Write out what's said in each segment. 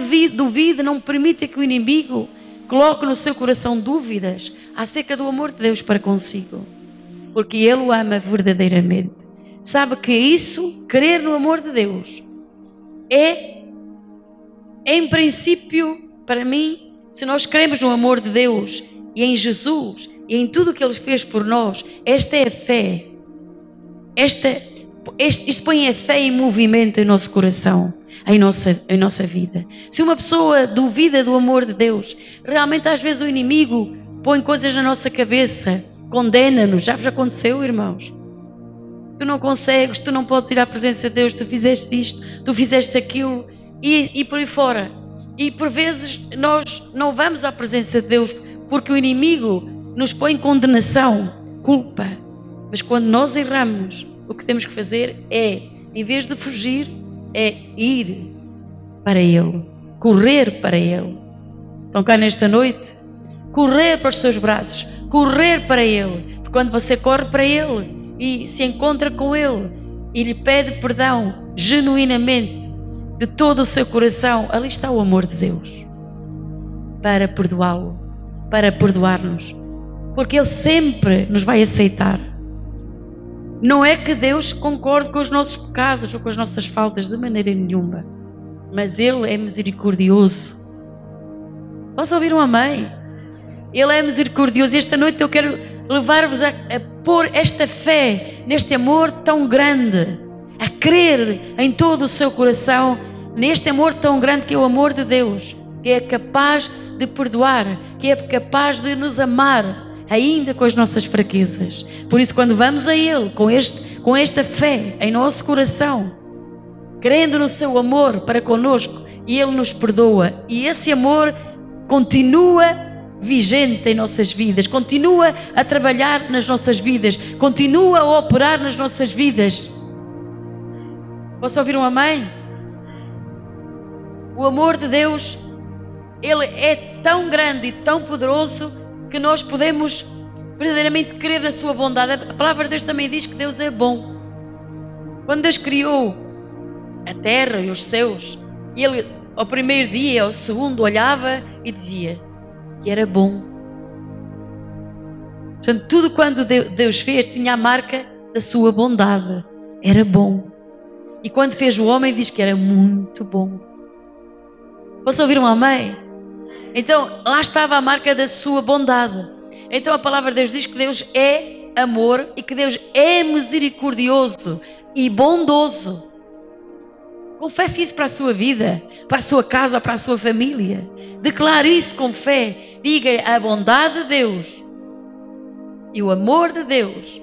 Duvide, não permita que o inimigo coloque no seu coração dúvidas acerca do amor de Deus para consigo. Porque Ele o ama verdadeiramente. Sabe que isso, crer no amor de Deus, é, em princípio, para mim, se nós cremos no amor de Deus e em Jesus e em tudo o que Ele fez por nós, esta é a fé. Esta, este, isto põe a fé em movimento em nosso coração, em nossa, em nossa vida. Se uma pessoa duvida do amor de Deus, realmente às vezes o inimigo põe coisas na nossa cabeça, condena-nos. Já vos aconteceu, irmãos? Tu não consegues, tu não podes ir à presença de Deus, tu fizeste isto, tu fizeste aquilo e, e por aí fora. E por vezes nós não vamos à presença de Deus porque o inimigo nos põe condenação, culpa. Mas quando nós erramos, o que temos que fazer é, em vez de fugir, é ir para Ele, correr para Ele. Então, cá nesta noite, correr para os seus braços, correr para Ele, porque quando você corre para Ele e se encontra com Ele e lhe pede perdão genuinamente, de todo o seu coração, ali está o amor de Deus para perdoá-lo, para perdoar-nos, porque Ele sempre nos vai aceitar. Não é que Deus concorde com os nossos pecados ou com as nossas faltas de maneira nenhuma, mas Ele é misericordioso. Posso ouvir um amém? Ele é misericordioso. Esta noite eu quero levar-vos a, a pôr esta fé neste amor tão grande, a crer em todo o seu coração neste amor tão grande que é o amor de Deus, que é capaz de perdoar, que é capaz de nos amar ainda com as nossas fraquezas. Por isso, quando vamos a Ele com, este, com esta fé em nosso coração, crendo no Seu amor para conosco, Ele nos perdoa, e esse amor continua vigente em nossas vidas, continua a trabalhar nas nossas vidas, continua a operar nas nossas vidas. Posso ouvir um amém? O amor de Deus, ele é tão grande e tão poderoso que nós podemos verdadeiramente crer na sua bondade. A palavra de Deus também diz que Deus é bom. Quando Deus criou a terra e os céus, ele ao primeiro dia, ao segundo, olhava e dizia que era bom. Portanto, tudo quando Deus fez tinha a marca da sua bondade. Era bom. E quando fez o homem, diz que era muito bom. Posso ouvir um amém? Então, lá estava a marca da sua bondade. Então, a palavra de Deus diz que Deus é amor e que Deus é misericordioso e bondoso. Confesse isso para a sua vida, para a sua casa, para a sua família. Declare isso com fé. Diga a bondade de Deus e o amor de Deus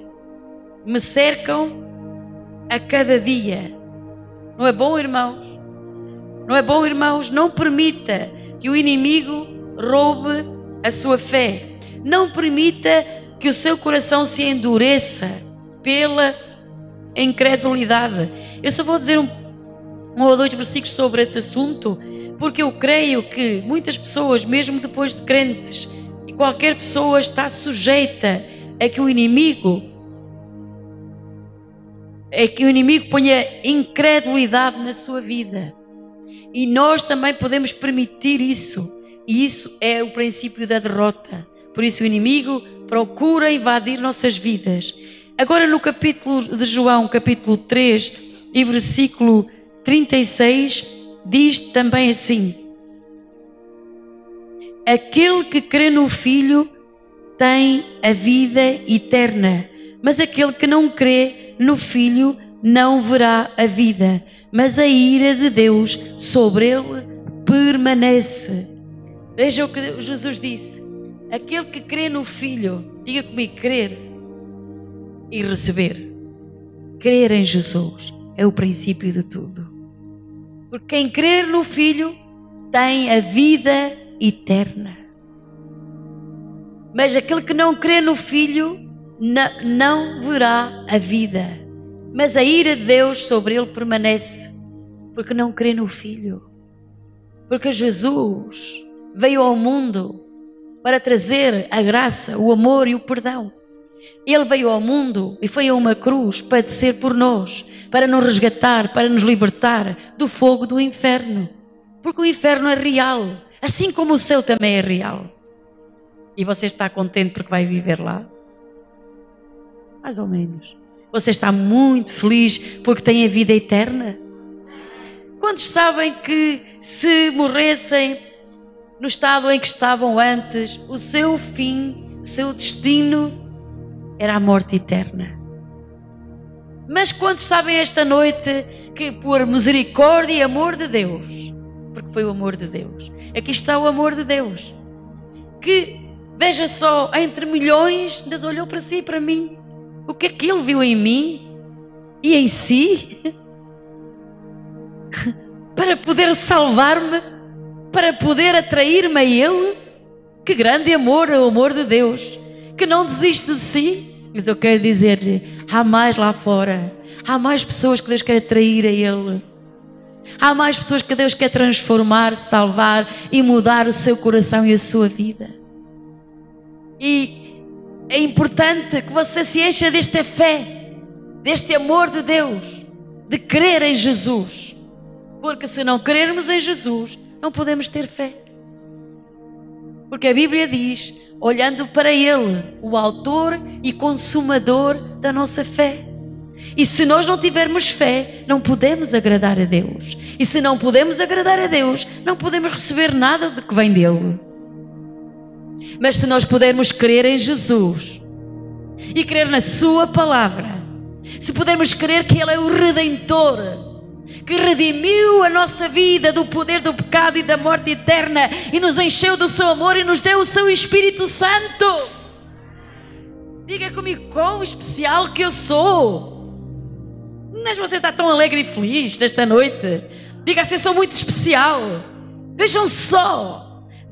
me cercam a cada dia. Não é bom, irmãos? Não é bom, irmãos? Não permita que o inimigo roube a sua fé. Não permita que o seu coração se endureça pela incredulidade. Eu só vou dizer um um ou dois versículos sobre esse assunto, porque eu creio que muitas pessoas, mesmo depois de crentes, e qualquer pessoa está sujeita a que o inimigo é que o inimigo ponha incredulidade na sua vida. E nós também podemos permitir isso. E isso é o princípio da derrota. Por isso o inimigo procura invadir nossas vidas. Agora no capítulo de João, capítulo 3 e versículo 36 diz também assim: Aquele que crê no Filho tem a vida eterna, mas aquele que não crê no Filho não verá a vida, mas a ira de Deus sobre ele permanece. Veja o que Jesus disse: aquele que crê no Filho, diga comigo, crer e receber. Crer em Jesus é o princípio de tudo. Porque quem crer no Filho tem a vida eterna. Mas aquele que não crê no Filho não verá a vida. Mas a ira de Deus sobre ele permanece, porque não crê no Filho. Porque Jesus veio ao mundo para trazer a graça, o amor e o perdão. Ele veio ao mundo e foi a uma cruz padecer por nós, para nos resgatar, para nos libertar do fogo do inferno. Porque o inferno é real, assim como o céu também é real. E você está contente porque vai viver lá? Mais ou menos. Você está muito feliz porque tem a vida eterna? Quantos sabem que se morressem no estado em que estavam antes, o seu fim, o seu destino era a morte eterna? Mas quantos sabem esta noite que por misericórdia e amor de Deus, porque foi o amor de Deus, aqui está o amor de Deus, que veja só, entre milhões, Deus olhou para si e para mim, o que Ele viu em mim e em si, para poder salvar-me, para poder atrair-me a Ele, que grande amor, o amor de Deus, que não desiste de si, mas eu quero dizer-lhe: há mais lá fora, há mais pessoas que Deus quer atrair a Ele. Há mais pessoas que Deus quer transformar, salvar e mudar o seu coração e a sua vida. E é importante que você se encha desta fé, deste amor de Deus, de crer em Jesus. Porque se não crermos em Jesus, não podemos ter fé. Porque a Bíblia diz olhando para Ele, o Autor e Consumador da nossa fé. E se nós não tivermos fé, não podemos agradar a Deus. E se não podemos agradar a Deus, não podemos receber nada do que vem dele. Mas se nós pudermos crer em Jesus e crer na Sua palavra, se pudermos crer que Ele é o Redentor, que redimiu a nossa vida do poder do pecado e da morte eterna e nos encheu do seu amor e nos deu o seu Espírito Santo. Diga comigo quão especial que eu sou. Mas você está tão alegre e feliz nesta noite. Diga assim: sou muito especial. Vejam só.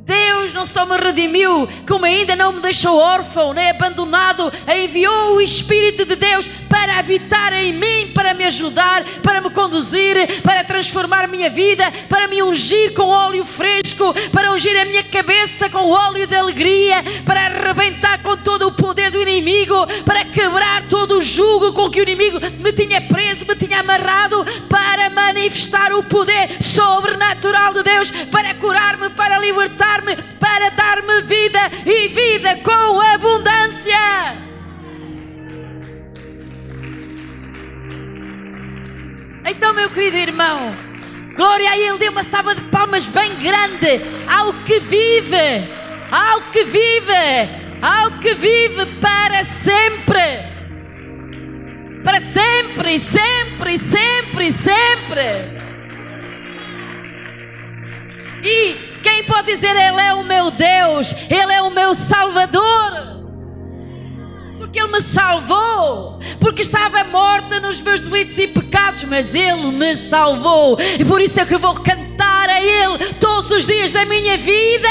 Deus não só me redimiu, como ainda não me deixou órfão, nem abandonado, enviou o Espírito de Deus para habitar em mim, para me ajudar, para me conduzir, para transformar minha vida, para me ungir com óleo fresco, para ungir a minha cabeça com óleo de alegria, para arrebentar com todo o poder do inimigo, para quebrar todo o jugo com que o inimigo me tinha preso, me tinha amarrado, para manifestar o poder sobrenatural de Deus, para curar-me, para libertar me para dar-me vida e vida com abundância. Então, meu querido irmão, glória a Ele, dê uma salva de palmas bem grande ao que vive, ao que vive, ao que vive para sempre. Para sempre, sempre, sempre, sempre. E quem pode dizer Ele é o meu Deus, Ele é o meu Salvador? Porque Ele me salvou, porque estava morta nos meus delitos e pecados, mas Ele me salvou, e por isso é que eu vou cantar a Ele todos os dias da minha vida.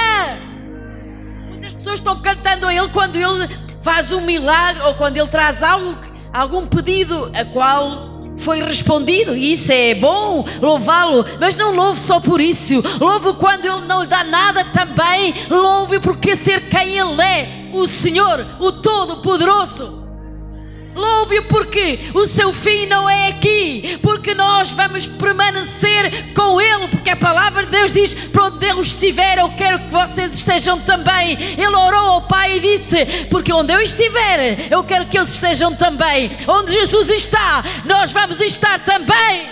Muitas pessoas estão cantando a Ele quando Ele faz um milagre ou quando Ele traz algo, algum pedido a qual foi respondido, isso é bom, louvá-lo, mas não louve só por isso, louve quando Ele não lhe dá nada também, louve porque ser quem Ele é, o Senhor, o Todo-Poderoso. Louve porque o seu fim não é aqui, porque nós vamos permanecer com Ele, porque a palavra de Deus diz: para onde Ele estiver, eu quero que vocês estejam também. Ele orou ao Pai e disse: porque onde eu estiver, eu quero que eles estejam também. Onde Jesus está, nós vamos estar também.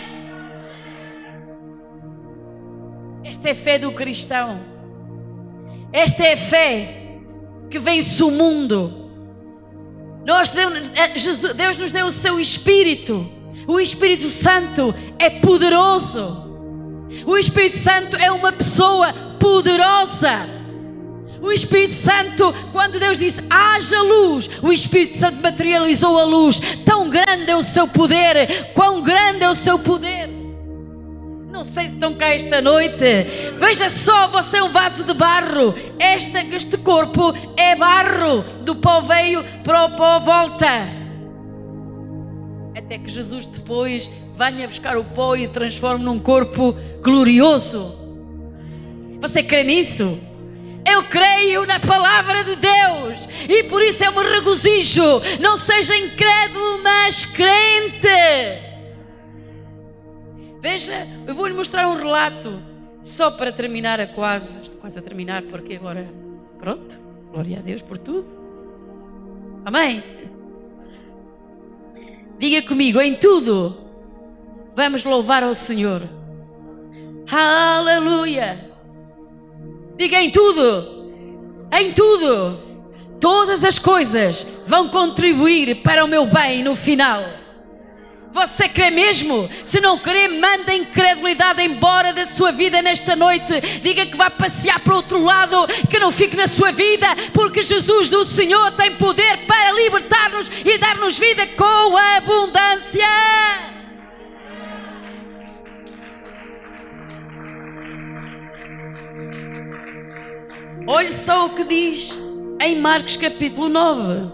Esta é a fé do cristão, esta é a fé que vence o mundo nós, eh, Deus nos deu o seu Espírito. O Espírito Santo é poderoso. O Espírito Santo é uma pessoa poderosa. O Espírito Santo, quando Deus disse haja luz, o Espírito Santo materializou a luz. Tão grande é o seu poder, quão grande é o seu poder. Não sei se estão cá esta noite. Veja só, você é um vaso de barro. Este, este corpo é barro. Do pó veio para o pó volta. Até que Jesus depois venha buscar o pó e transforme num corpo glorioso. Você crê nisso? Eu creio na palavra de Deus e por isso eu me regozijo. Não seja incrédulo, mas crente. Veja, eu vou lhe mostrar um relato Só para terminar a quase, estou quase a terminar porque agora, pronto, glória a Deus por tudo. Amém? Diga comigo, em tudo, vamos louvar ao Senhor. Aleluia! Diga em tudo, em tudo, todas as coisas vão contribuir para o meu bem no final. Você crê mesmo? Se não crê, manda a incredulidade embora da sua vida nesta noite. Diga que vai passear para outro lado, que não fique na sua vida, porque Jesus do Senhor tem poder para libertar-nos e dar-nos vida com abundância. Olhe só o que diz em Marcos capítulo 9.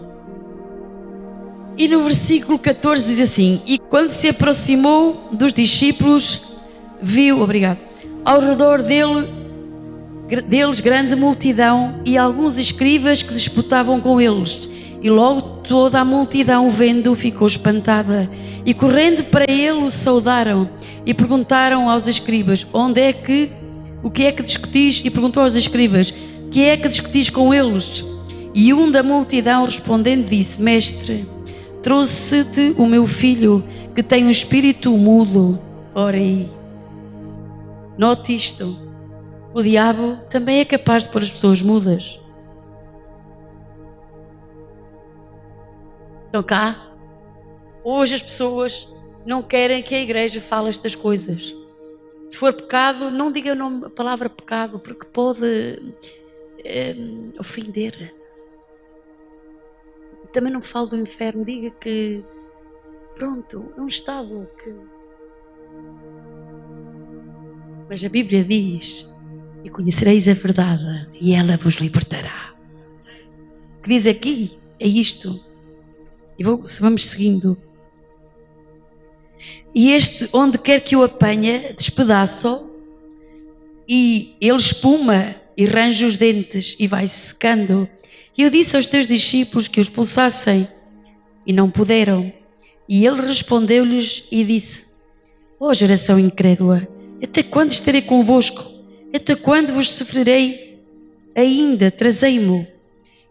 E no versículo 14 diz assim: E quando se aproximou dos discípulos, viu, obrigado, ao redor dele, deles grande multidão e alguns escribas que disputavam com eles. E logo toda a multidão, vendo, ficou espantada. E correndo para ele, o saudaram e perguntaram aos escribas: Onde é que, o que é que discutis? E perguntou aos escribas: Que é que discutis com eles? E um da multidão respondendo disse: Mestre, Trouxe-te o meu filho que tem um espírito mudo. Aí. Note isto. O diabo também é capaz de pôr as pessoas mudas. Então cá, hoje as pessoas não querem que a igreja fale estas coisas. Se for pecado, não diga a palavra pecado, porque pode é, ofender também não falo do inferno, diga que, pronto, é um estado que. Mas a Bíblia diz: E conhecereis a verdade, e ela vos libertará. Que diz aqui é isto. E vamos seguindo. E este, onde quer que o apanha, despedaço e ele espuma e range os dentes e vai secando e eu disse aos teus discípulos que os expulsassem, e não puderam. E ele respondeu-lhes e disse: Ó oh, geração incrédula, até quando estarei convosco? Até quando vos sofrerei? Ainda trazei-mo.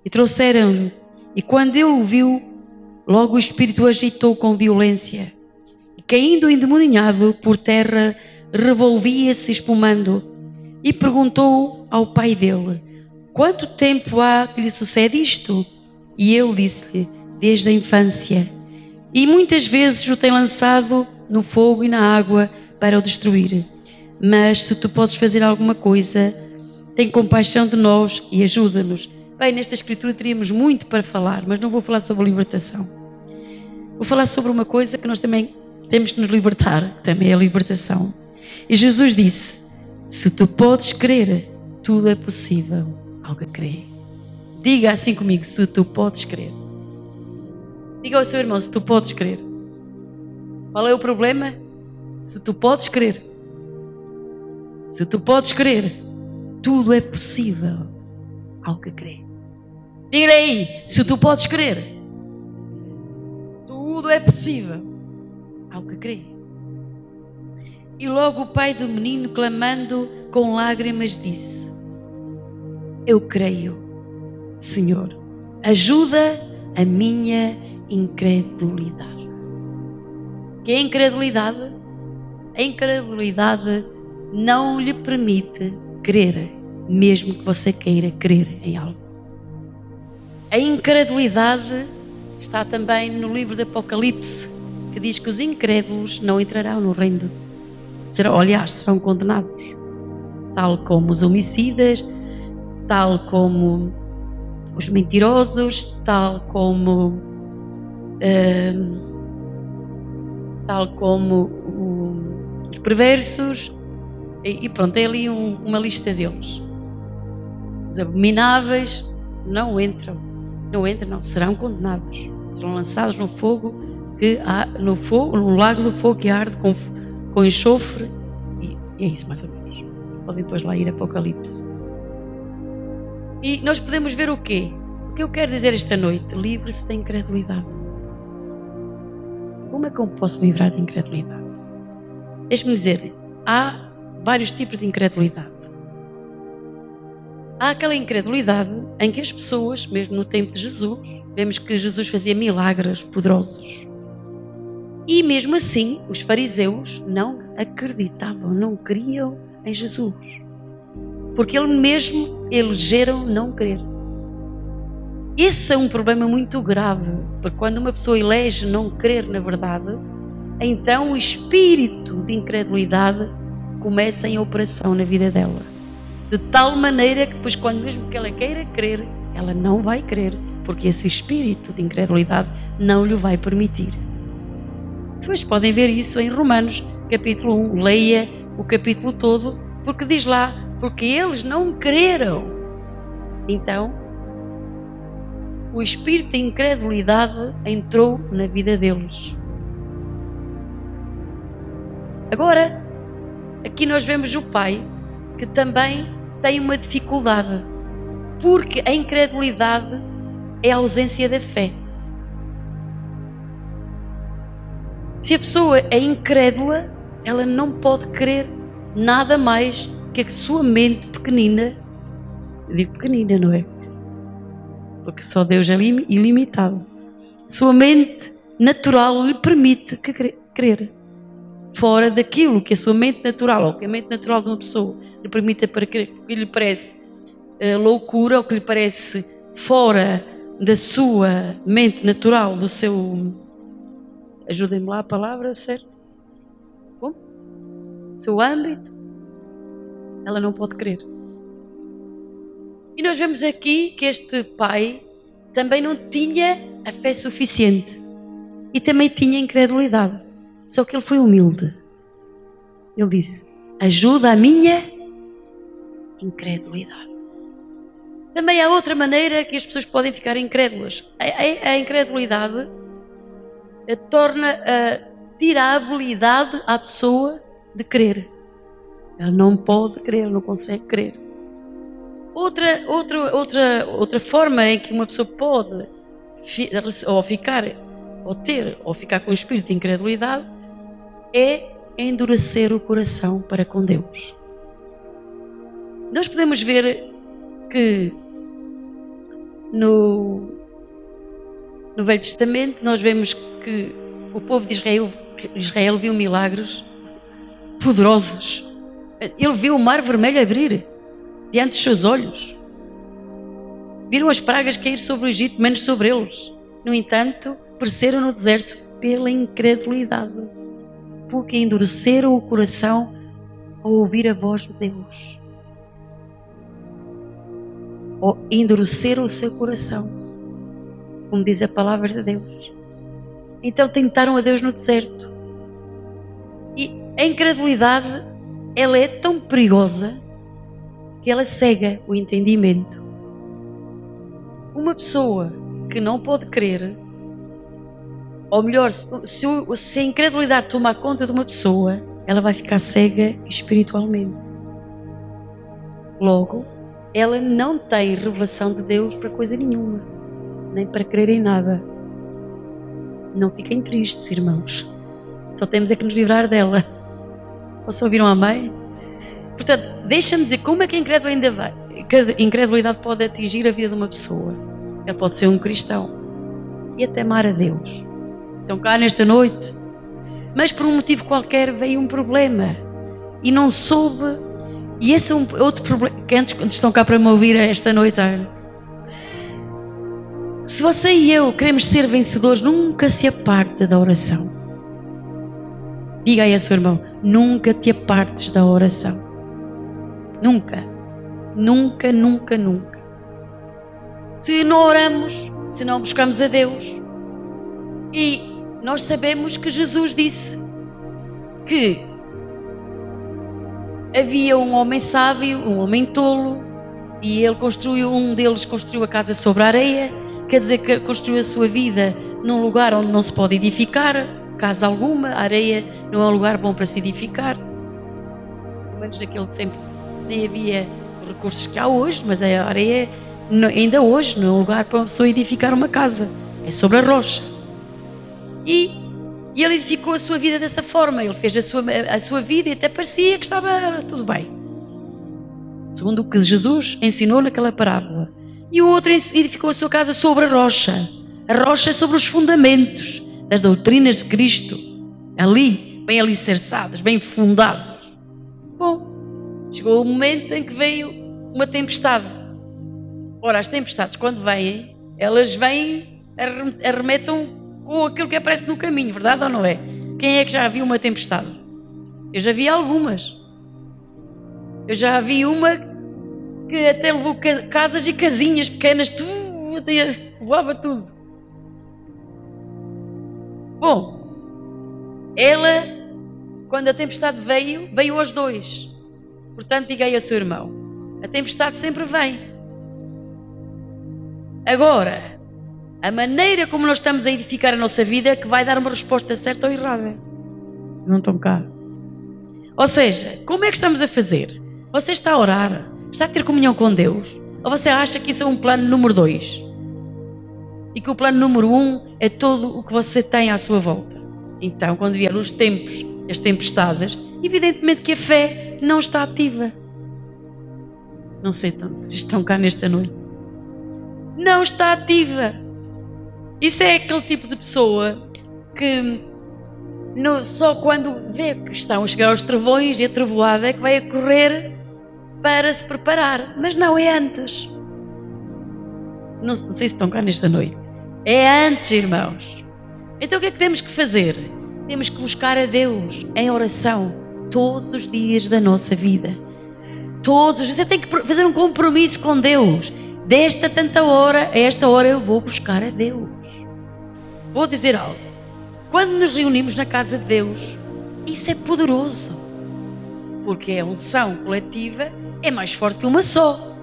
E trouxeram-lhe. E quando ele o viu, logo o espírito o agitou com violência. E caindo endemoniado por terra, revolvia-se espumando. E perguntou ao pai dele: Quanto tempo há que lhe sucede isto? E ele disse-lhe: Desde a infância. E muitas vezes o tem lançado no fogo e na água para o destruir. Mas se tu podes fazer alguma coisa, tem compaixão de nós e ajuda-nos. Bem, nesta escritura teríamos muito para falar, mas não vou falar sobre libertação. Vou falar sobre uma coisa que nós também temos que nos libertar, também é a libertação. E Jesus disse: Se tu podes crer, tudo é possível ao que crê. Diga assim comigo, se tu podes crer. Diga ao seu irmão, se tu podes crer. Qual é o problema? Se tu podes crer. Se tu podes crer, tudo é possível ao que crê. Diga aí, se tu podes crer, tudo é possível ao que crê. E logo o pai do menino, clamando com lágrimas, disse: eu creio. Senhor, ajuda a minha incredulidade. Que é incredulidade? A incredulidade não lhe permite crer, mesmo que você queira crer em algo. A incredulidade está também no livro do Apocalipse, que diz que os incrédulos não entrarão no reino de serão, aliás, serão condenados, tal como os homicidas, tal como os mentirosos, tal como uh, tal como o, os perversos. E, e, pronto, é ali um, uma lista deles. Os abomináveis não entram, não entram, não, serão condenados, serão lançados no fogo que há, no fogo, no lago do fogo que arde com, com enxofre e, e é isso mais ou menos. Podem depois lá ir Apocalipse. E nós podemos ver o quê? O que eu quero dizer esta noite? Livre-se da incredulidade. Como é que eu posso livrar da incredulidade? Deixe-me dizer, há vários tipos de incredulidade. Há aquela incredulidade em que as pessoas, mesmo no tempo de Jesus, vemos que Jesus fazia milagres poderosos. E mesmo assim, os fariseus não acreditavam, não criam em Jesus. Porque ele mesmo elegeram não crer. Esse é um problema muito grave, porque quando uma pessoa elege não crer na verdade, então o espírito de incredulidade começa em operação na vida dela. De tal maneira que depois, quando mesmo que ela queira crer, ela não vai crer, porque esse espírito de incredulidade não lhe vai permitir. Vocês podem ver isso em Romanos, capítulo 1. Leia o capítulo todo, porque diz lá: porque eles não creram. Então, o espírito de incredulidade entrou na vida deles. Agora, aqui nós vemos o pai que também tem uma dificuldade, porque a incredulidade é a ausência da fé. Se a pessoa é incrédula, ela não pode crer nada mais que a sua mente pequenina, digo pequenina, não é? Porque só Deus é ilimitado. Sua mente natural lhe permite crer fora daquilo que a sua mente natural, ou que a mente natural de uma pessoa lhe permita para que, que lhe parece uh, loucura, ou que lhe parece fora da sua mente natural, do seu. Ajudem-me lá a palavra, certo? Bom? Seu âmbito, ela não pode crer. E nós vemos aqui que este pai também não tinha a fé suficiente e também tinha incredulidade. Só que ele foi humilde. Ele disse: Ajuda a minha incredulidade. Também há outra maneira que as pessoas podem ficar incrédulas. A, a, a incredulidade torna a, tira a habilidade à pessoa de crer. Ela não pode crer, não consegue crer. Outra, outra, outra, outra forma em que uma pessoa pode ou ficar ou ter ou ficar com o espírito de incredulidade é endurecer o coração para com Deus. Nós podemos ver que no, no Velho Testamento nós vemos que o povo de Israel, Israel viu milagres poderosos. Ele viu o mar vermelho abrir diante dos seus olhos. Viram as pragas cair sobre o Egito, menos sobre eles. No entanto, pereceram no deserto pela incredulidade porque endureceram o coração ao ouvir a voz de Deus. Ou endureceram o seu coração, como diz a palavra de Deus. Então tentaram a Deus no deserto. E a incredulidade, ela é tão perigosa que ela cega o entendimento. Uma pessoa que não pode crer ou melhor, se, se a incredulidade tomar conta de uma pessoa, ela vai ficar cega espiritualmente. Logo, ela não tem revelação de Deus para coisa nenhuma, nem para crer em nada. Não fiquem tristes, irmãos. Só temos é que nos livrar dela. Posso ouvir um amém? Portanto, deixa-me dizer como é que a incredulidade, a incredulidade pode atingir a vida de uma pessoa. Ela pode ser um cristão e até amar a Deus estão cá nesta noite, mas por um motivo qualquer veio um problema e não soube. E esse é um, outro problema. Quando estão cá para me ouvir esta noite, se você e eu queremos ser vencedores, nunca se aparte da oração. Diga aí a seu irmão: nunca te apartes da oração. Nunca. Nunca, nunca, nunca. Se não oramos, se não buscamos a Deus e nós sabemos que Jesus disse que havia um homem sábio, um homem tolo, e ele construiu, um deles construiu a casa sobre a areia, quer dizer que construiu a sua vida num lugar onde não se pode edificar, casa alguma, a areia não é um lugar bom para se edificar. Pelo menos naquele tempo nem havia recursos que há hoje, mas a areia ainda hoje não é um lugar para pessoa edificar uma casa, é sobre a rocha. E E ele edificou a sua vida dessa forma. Ele fez a sua, a sua vida e até parecia que estava tudo bem. Segundo o que Jesus ensinou naquela parábola. E o outro edificou a sua casa sobre a rocha. A rocha é sobre os fundamentos das doutrinas de Cristo. Ali, bem alicerçadas, bem fundadas. Bom, chegou o momento em que veio uma tempestade. Ora, as tempestades, quando vêm, elas vêm, arremetam com aquilo que aparece no caminho, verdade ou não é? Quem é que já viu uma tempestade? Eu já vi algumas. Eu já vi uma que até levou casas e casinhas pequenas, tudo, voava tudo. Bom, ela, quando a tempestade veio, veio aos dois. Portanto, diga aí ao seu irmão: a tempestade sempre vem. Agora, a maneira como nós estamos a edificar a nossa vida é que vai dar uma resposta certa ou errada. Não estão cá. Ou seja, como é que estamos a fazer? Você está a orar? Está a ter comunhão com Deus? Ou você acha que isso é um plano número dois? E que o plano número um é todo o que você tem à sua volta? Então, quando vier os tempos, as tempestades, evidentemente que a fé não está ativa. Não sei então se estão cá nesta noite. Não está ativa. Isso é aquele tipo de pessoa que no, só quando vê que estão a chegar aos travões e a trovoada é que vai a correr para se preparar. Mas não é antes. Não, não sei se estão cá nesta noite. É antes, irmãos. Então o que é que temos que fazer? Temos que buscar a Deus em oração todos os dias da nossa vida. Todos os Você tem que fazer um compromisso com Deus. Desta tanta hora, a esta hora eu vou buscar a Deus. Vou dizer algo. Quando nos reunimos na casa de Deus, isso é poderoso. Porque a unção coletiva é mais forte que uma só.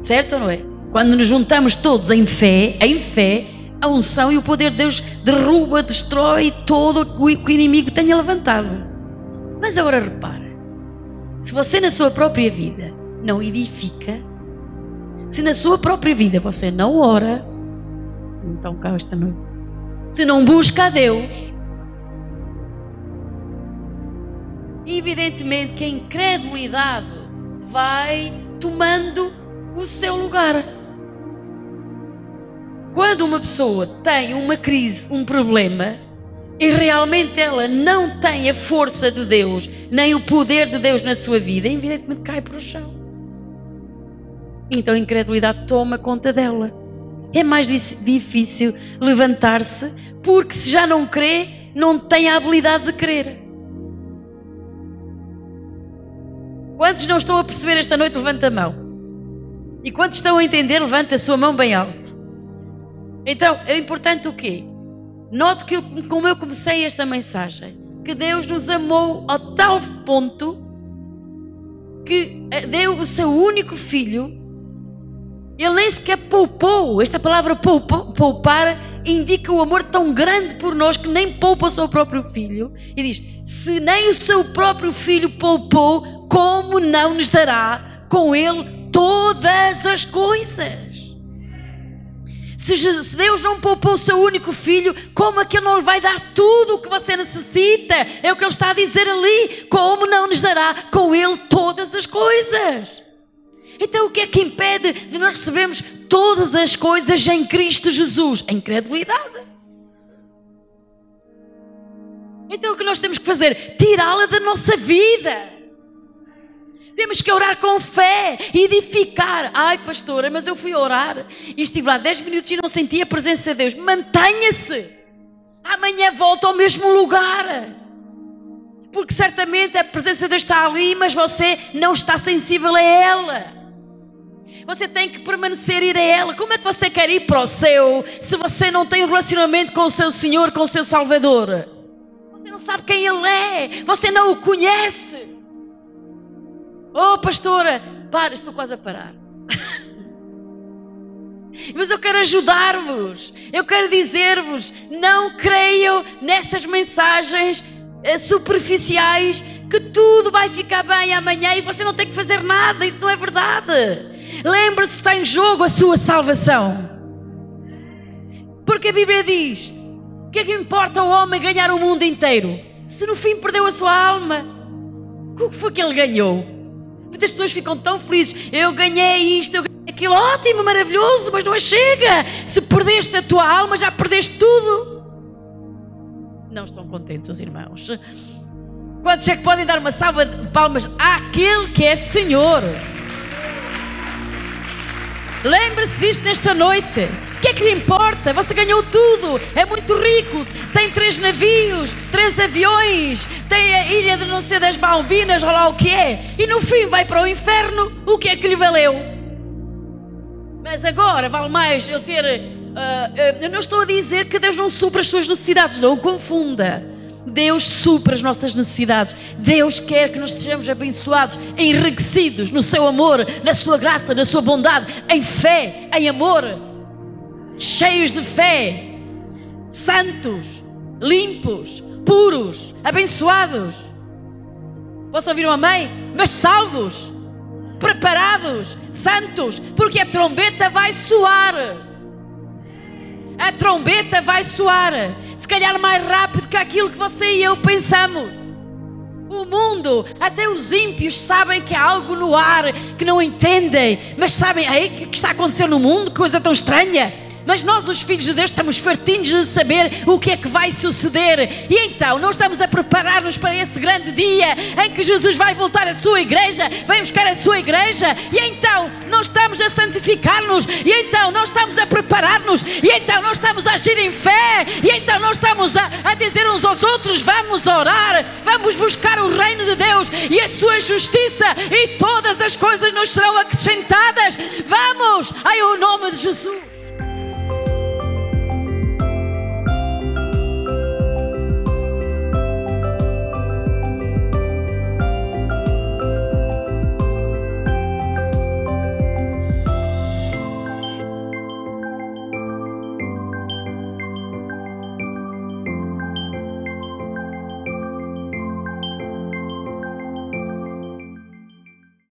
Certo ou não é? Quando nos juntamos todos em fé, em fé, a unção e o poder de Deus derruba, destrói todo o que o inimigo tenha levantado. Mas agora repara: se você na sua própria vida não edifica, se na sua própria vida você não ora, então cá esta noite. Se não busca a Deus, evidentemente que a incredulidade vai tomando o seu lugar. Quando uma pessoa tem uma crise, um problema, e realmente ela não tem a força de Deus, nem o poder de Deus na sua vida, evidentemente cai para o chão. Então a incredulidade toma conta dela. É mais difícil levantar-se, porque se já não crê, não tem a habilidade de crer. Quantos não estão a perceber esta noite? Levanta a mão. E quantos estão a entender? Levanta a sua mão bem alto. Então, é importante o quê? Note que eu, como eu comecei esta mensagem, que Deus nos amou ao tal ponto que deu o seu único filho ele nem sequer poupou. Esta palavra poupar indica o amor tão grande por nós que nem poupa o seu próprio filho. E diz: Se nem o seu próprio filho poupou, como não nos dará com ele todas as coisas? Se Deus não poupou o seu único filho, como é que Ele não lhe vai dar tudo o que você necessita? É o que Ele está a dizer ali. Como não nos dará com Ele todas as coisas? Então o que é que impede de nós recebermos todas as coisas em Cristo Jesus? A incredulidade. Então o que nós temos que fazer? Tirá-la da nossa vida. Temos que orar com fé, edificar. Ai, pastora, mas eu fui orar e estive lá 10 minutos e não senti a presença de Deus. Mantenha-se. Amanhã volta ao mesmo lugar. Porque certamente a presença de Deus está ali, mas você não está sensível a ela. Você tem que permanecer ir a ela. Como é que você quer ir para o céu se você não tem um relacionamento com o seu Senhor, com o seu Salvador? Você não sabe quem Ele é. Você não o conhece. Oh, pastora, para, estou quase a parar. Mas eu quero ajudar-vos. Eu quero dizer-vos: não creiam nessas mensagens eh, superficiais que tudo vai ficar bem amanhã e você não tem que fazer nada. Isso não é verdade. Lembre-se está em jogo a sua salvação. Porque a Bíblia diz O que é que importa ao homem ganhar o mundo inteiro? Se no fim perdeu a sua alma, o que foi que ele ganhou? Muitas pessoas ficam tão felizes. Eu ganhei isto, eu ganhei aquilo, ótimo, maravilhoso, mas não chega. Se perdeste a tua alma, já perdeste tudo. Não estão contentes, os irmãos. Quantos é que podem dar uma salva de palmas àquele que é Senhor? Lembre-se disto nesta noite. O que é que lhe importa? Você ganhou tudo, é muito rico, tem três navios, três aviões, tem a ilha de não sei das Balbinas, ou lá o que é, e no fim vai para o inferno. O que é que lhe valeu? Mas agora vale mais eu ter. Uh, uh, eu não estou a dizer que Deus não supra as suas necessidades, não confunda. Deus supra as nossas necessidades. Deus quer que nós sejamos abençoados, enriquecidos no seu amor, na sua graça, na sua bondade, em fé, em amor, cheios de fé, santos, limpos, puros, abençoados. Posso ouvir um amém? Mas salvos, preparados, santos, porque a trombeta vai soar a trombeta vai soar, se calhar mais rápido que aquilo que você e eu pensamos. O mundo, até os ímpios sabem que há algo no ar que não entendem, mas sabem, aí o que está acontecendo no mundo, coisa tão estranha. Mas nós, os filhos de Deus, estamos fartinhos de saber o que é que vai suceder. E então, nós estamos a preparar-nos para esse grande dia em que Jesus vai voltar à sua igreja, vai buscar a sua igreja. E então, nós estamos a santificar-nos. E então, nós estamos a preparar-nos. E então, nós estamos a agir em fé. E então, nós estamos a, a dizer uns aos outros: vamos orar, vamos buscar o reino de Deus e a sua justiça, e todas as coisas nos serão acrescentadas. Vamos, em o nome de Jesus.